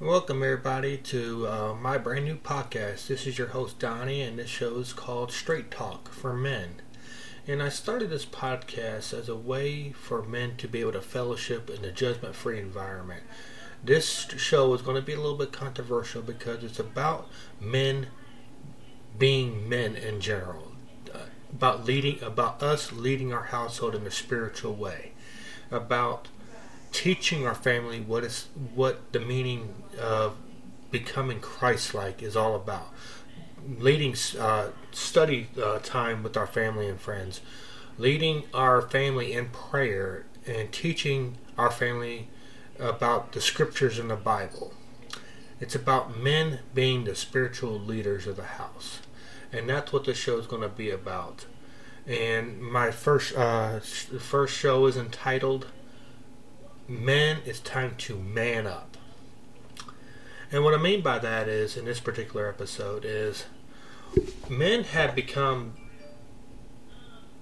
Welcome, everybody, to uh, my brand new podcast. This is your host, Donnie, and this show is called Straight Talk for Men. And I started this podcast as a way for men to be able to fellowship in a judgment free environment. This show is going to be a little bit controversial because it's about men being men in general, uh, about leading, about us leading our household in a spiritual way, about teaching our family what is what the meaning of becoming Christ-like is all about. Leading uh, study uh, time with our family and friends, leading our family in prayer, and teaching our family about the scriptures in the Bible. It's about men being the spiritual leaders of the house, and that's what the show is going to be about. And my first uh, first show is entitled men, it's time to man up. And what I mean by that is, in this particular episode, is men have become.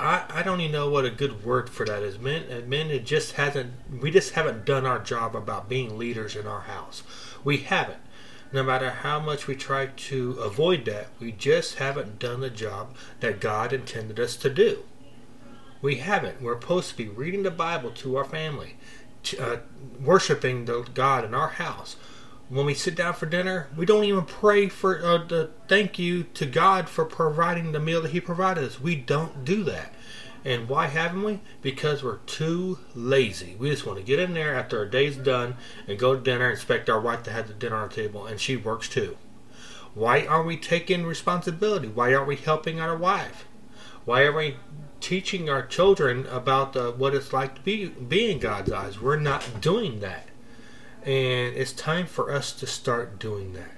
I, I don't even know what a good word for that is. Men, uh, men, it just hasn't. We just haven't done our job about being leaders in our house. We haven't. No matter how much we try to avoid that, we just haven't done the job that God intended us to do. We haven't. We're supposed to be reading the Bible to our family, uh, worshiping the God in our house. When we sit down for dinner, we don't even pray for uh, the thank you to God for providing the meal that He provided us. We don't do that. And why haven't we? Because we're too lazy. We just want to get in there after our day's done and go to dinner and expect our wife to have the dinner on the table, and she works too. Why aren't we taking responsibility? Why aren't we helping our wife? Why aren't we teaching our children about uh, what it's like to be, be in God's eyes. We're not doing that. And it's time for us to start doing that.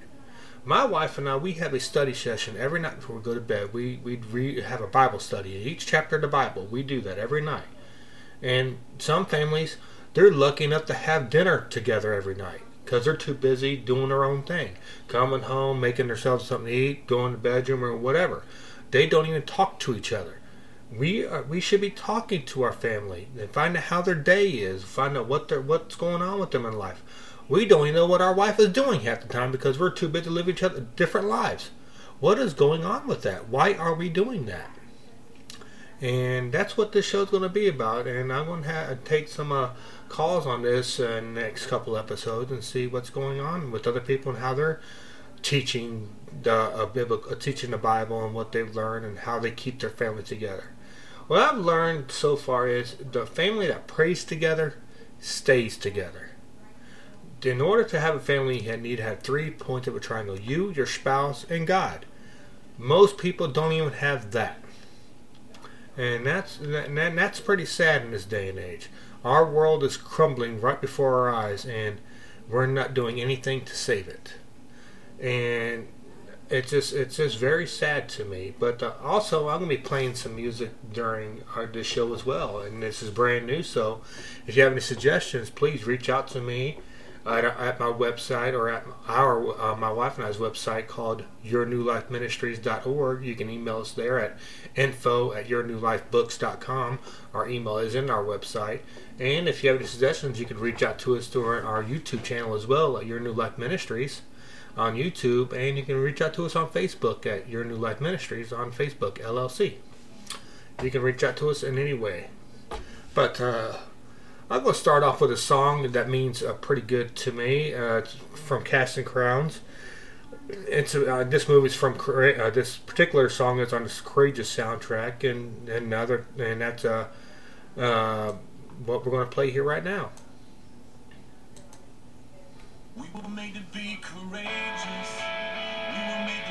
My wife and I, we have a study session every night before we go to bed. We we re- have a Bible study. in Each chapter of the Bible, we do that every night. And some families, they're lucky enough to have dinner together every night because they're too busy doing their own thing, coming home, making themselves something to eat, going to the bedroom or whatever. They don't even talk to each other we are, we should be talking to our family and find out how their day is, find out what they're, what's going on with them in life. We don't even know what our wife is doing half the time because we're too busy to live each other different lives. What is going on with that? Why are we doing that? And that's what this show is going to be about. And I'm going to have, take some uh, calls on this uh, next couple episodes and see what's going on with other people and how they're teaching the uh, biblical, teaching the Bible and what they've learned and how they keep their family together. What I've learned so far is the family that prays together stays together. In order to have a family, you need to have three points of a triangle you, your spouse, and God. Most people don't even have that. And that's, and that's pretty sad in this day and age. Our world is crumbling right before our eyes, and we're not doing anything to save it. And it's just it's just very sad to me. But uh, also, I'm gonna be playing some music during our, this show as well, and this is brand new. So, if you have any suggestions, please reach out to me at, at my website or at our uh, my wife and I's website called YourNewLifeMinistries.org. You can email us there at info at YourNewLifeBooks.com. Our email is in our website. And if you have any suggestions, you can reach out to us through our, our YouTube channel as well at Your New Life Ministries on YouTube, and you can reach out to us on Facebook at Your New Life Ministries on Facebook LLC. You can reach out to us in any way. But uh, I'm going to start off with a song that means uh, pretty good to me. Uh, from Casting Crowns. It's uh, this movie's from uh, this particular song is on this Courageous soundtrack, and and other and that's uh, what we're going to play here right now. We were made to be courageous. We were made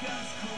Podcast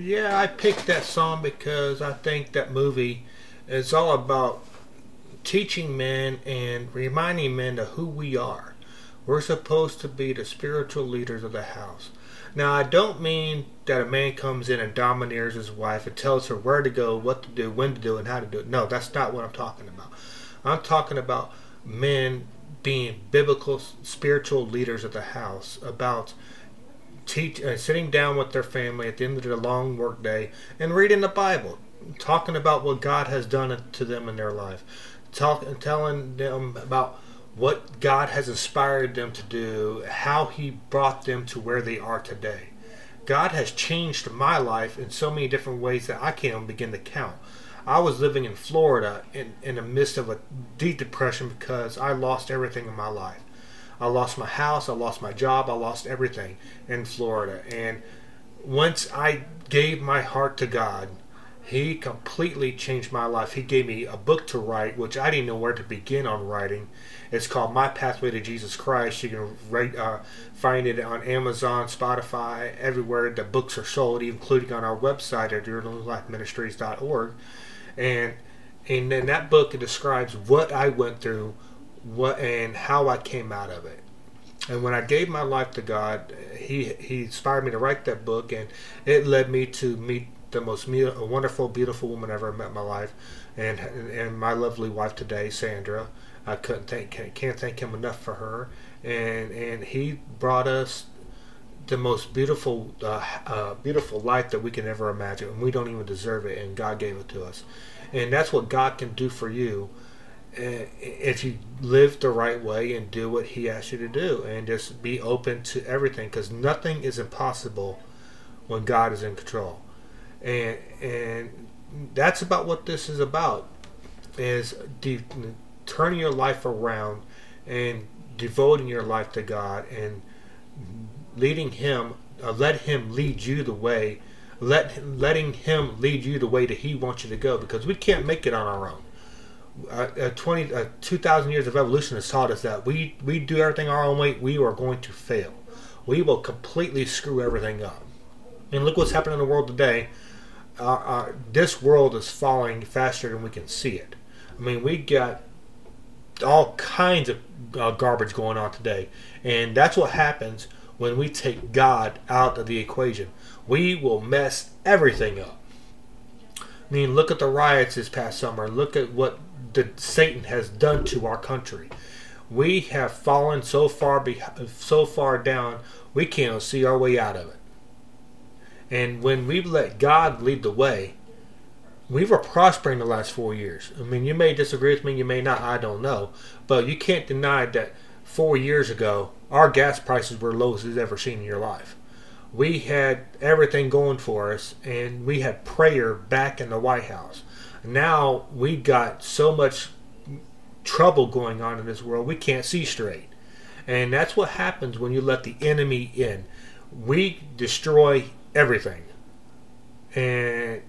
Yeah, I picked that song because I think that movie is all about teaching men and reminding men of who we are. We're supposed to be the spiritual leaders of the house. Now, I don't mean that a man comes in and domineers his wife and tells her where to go, what to do, when to do, and how to do it. No, that's not what I'm talking about. I'm talking about men being biblical, spiritual leaders of the house, about teach, uh, sitting down with their family at the end of their long work day and reading the Bible, talking about what God has done to them in their life, talk, telling them about what God has inspired them to do, how He brought them to where they are today. God has changed my life in so many different ways that I can't even begin to count. I was living in Florida in, in the midst of a deep depression because I lost everything in my life. I lost my house, I lost my job, I lost everything in Florida. And once I gave my heart to God, He completely changed my life. He gave me a book to write, which I didn't know where to begin on writing. It's called My Pathway to Jesus Christ. You can uh, find it on Amazon, Spotify, everywhere the books are sold, including on our website at yournewlifeministries.org. And and in that book it describes what I went through what and how I came out of it. And when I gave my life to God, He He inspired me to write that book, and it led me to meet the most wonderful, beautiful woman I ever met in my life, and and my lovely wife today, Sandra. I couldn't thank can't thank Him enough for her, and and He brought us the most beautiful uh, uh, beautiful life that we can ever imagine, and we don't even deserve it, and God gave it to us, and that's what God can do for you if you live the right way and do what he asks you to do and just be open to everything because nothing is impossible when God is in control. And and that's about what this is about is de- turning your life around and devoting your life to God and leading him uh, let him lead you the way let letting him lead you the way that he wants you to go because we can't make it on our own uh, uh, 20, uh, 2,000 years of evolution has taught us that we, we do everything our own way, we are going to fail. We will completely screw everything up. And look what's happening in the world today. Uh, this world is falling faster than we can see it. I mean, we got all kinds of garbage going on today. And that's what happens when we take God out of the equation. We will mess everything up. I mean, look at the riots this past summer. Look at what that Satan has done to our country. We have fallen so far so far down, we can't see our way out of it. And when we let God lead the way, we were prospering the last four years. I mean, you may disagree with me, you may not, I don't know. But you can't deny that four years ago, our gas prices were lowest you've ever seen in your life. We had everything going for us, and we had prayer back in the White House now we got so much trouble going on in this world we can't see straight and that's what happens when you let the enemy in we destroy everything and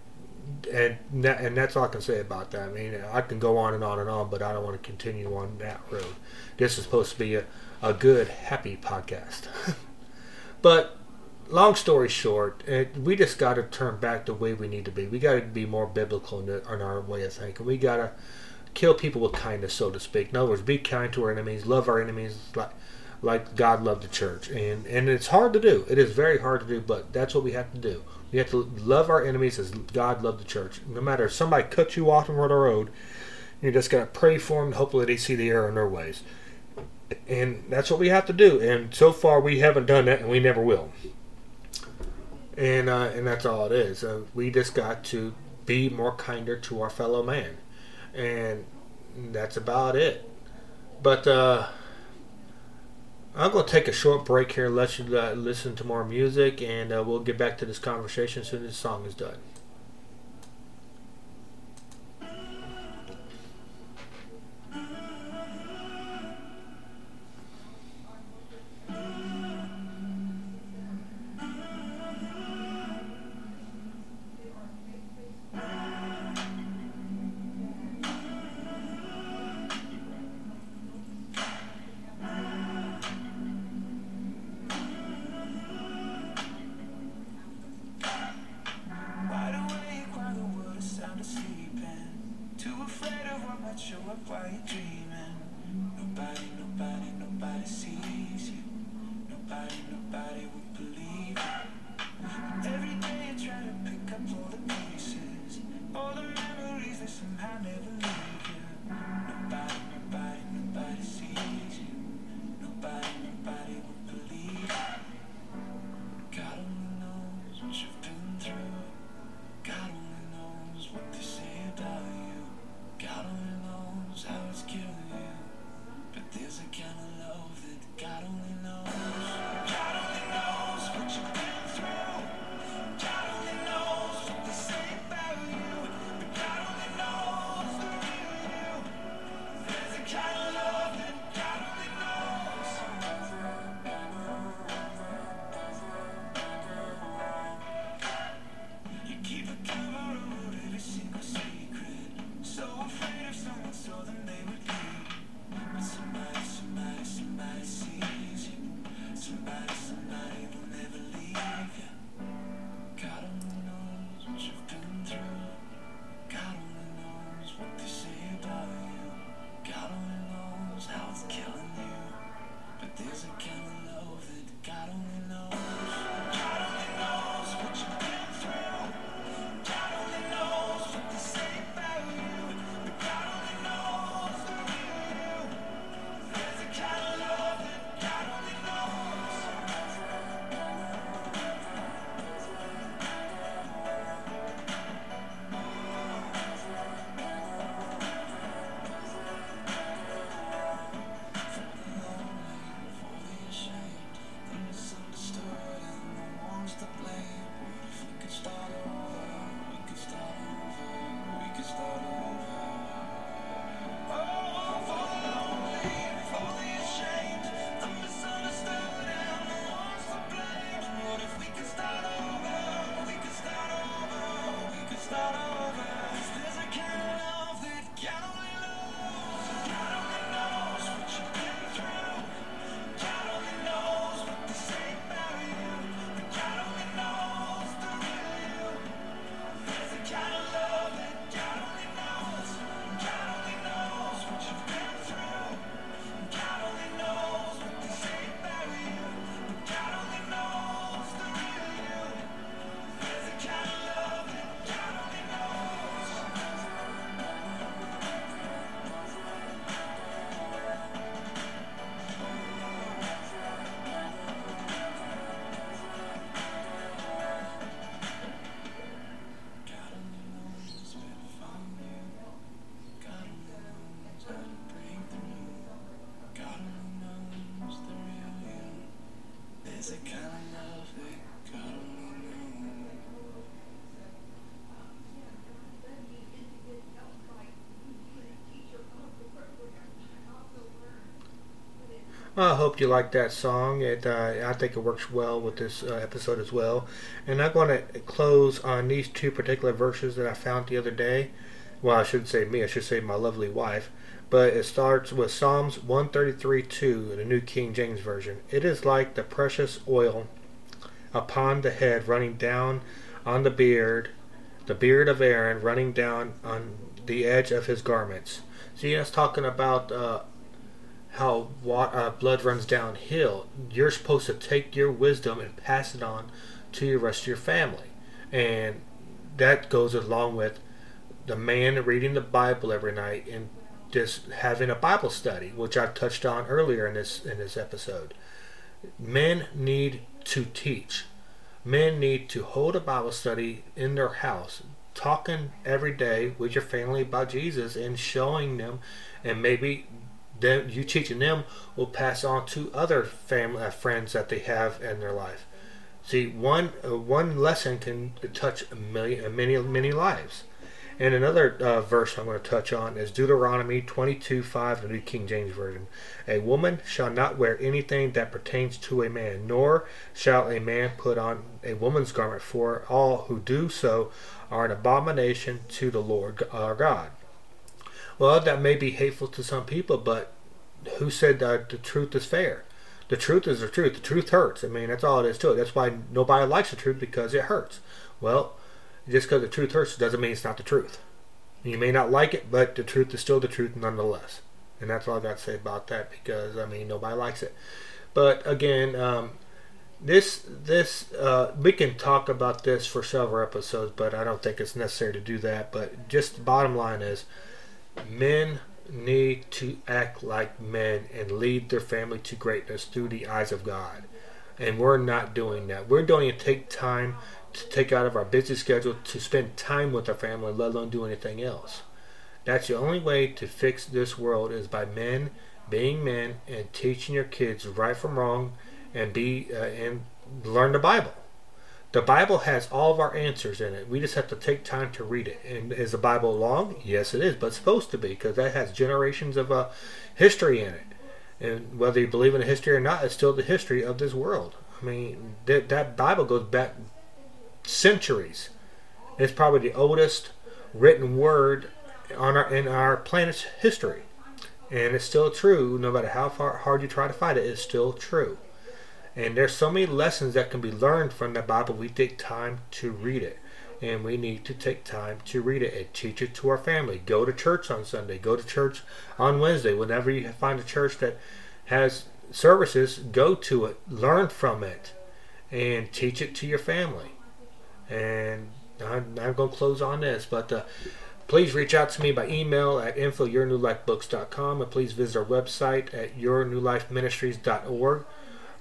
and that, and that's all I can say about that. I mean, I can go on and on and on, but I don't want to continue on that road. This is supposed to be a, a good, happy podcast. but long story short, it, we just got to turn back the way we need to be. We got to be more biblical in, the, in our way of thinking. We got to kill people with kindness, so to speak. In other words, be kind to our enemies, love our enemies like like God loved the church. And and it's hard to do. It is very hard to do, but that's what we have to do. We have to love our enemies as God loved the church. No matter if somebody cuts you off on the road, you're just to pray for them. Hopefully, they see the error in their ways. And that's what we have to do. And so far, we haven't done that, and we never will and uh, and that's all it is. Uh, we just got to be more kinder to our fellow man, and that's about it. But uh, I'm going to take a short break here, let you uh, listen to more music, and uh, we'll get back to this conversation as soon as the song is done. I kinda love that God only knows. I hope you like that song. It, uh, I think it works well with this uh, episode as well. And I'm going to close on these two particular verses that I found the other day. Well, I shouldn't say me, I should say my lovely wife. But it starts with Psalms 133 2, the New King James Version. It is like the precious oil upon the head running down on the beard, the beard of Aaron running down on the edge of his garments. See, that's talking about uh, how uh, blood runs downhill. You're supposed to take your wisdom and pass it on to the rest of your family. And that goes along with the man reading the Bible every night and just having a Bible study, which I've touched on earlier in this in this episode. Men need to teach. Men need to hold a Bible study in their house, talking every day with your family about Jesus and showing them, and maybe them you teaching them will pass on to other family uh, friends that they have in their life. See, one uh, one lesson can touch a million, many many lives. And another uh, verse I'm going to touch on is Deuteronomy 22 5, the New King James Version. A woman shall not wear anything that pertains to a man, nor shall a man put on a woman's garment, for all who do so are an abomination to the Lord our God. Well, that may be hateful to some people, but who said that the truth is fair? The truth is the truth. The truth hurts. I mean, that's all it is to it. That's why nobody likes the truth because it hurts. Well, just because the truth hurts doesn't mean it's not the truth. You may not like it, but the truth is still the truth nonetheless. And that's all I got to say about that because I mean nobody likes it. But again, um, this this uh, we can talk about this for several episodes, but I don't think it's necessary to do that. But just the bottom line is, men need to act like men and lead their family to greatness through the eyes of God. And we're not doing that. We're doing it take time to take out of our busy schedule to spend time with our family, let alone do anything else. That's the only way to fix this world is by men being men and teaching your kids right from wrong and be uh, and learn the Bible. The Bible has all of our answers in it. We just have to take time to read it. And is the Bible long? Yes, it is, but it's supposed to be because that has generations of uh, history in it. And whether you believe in history or not, it's still the history of this world. I mean, that, that Bible goes back centuries. It's probably the oldest written word on our, in our planet's history. And it's still true, no matter how far hard you try to fight it, it's still true. And there's so many lessons that can be learned from the Bible. We take time to read it. And we need to take time to read it and teach it to our family. Go to church on Sunday. Go to church on Wednesday. Whenever you find a church that has services, go to it. Learn from it. And teach it to your family. And I'm, I'm going to close on this, but uh, please reach out to me by email at infoyournewlifebooks.com and please visit our website at yournewlifeministries.org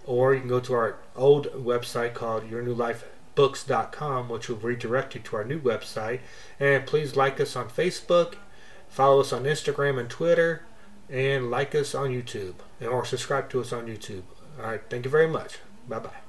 or you can go to our old website called yournewlifebooks.com which will redirect you to our new website. And please like us on Facebook follow us on Instagram and Twitter and like us on YouTube or subscribe to us on YouTube. All right thank you very much. Bye bye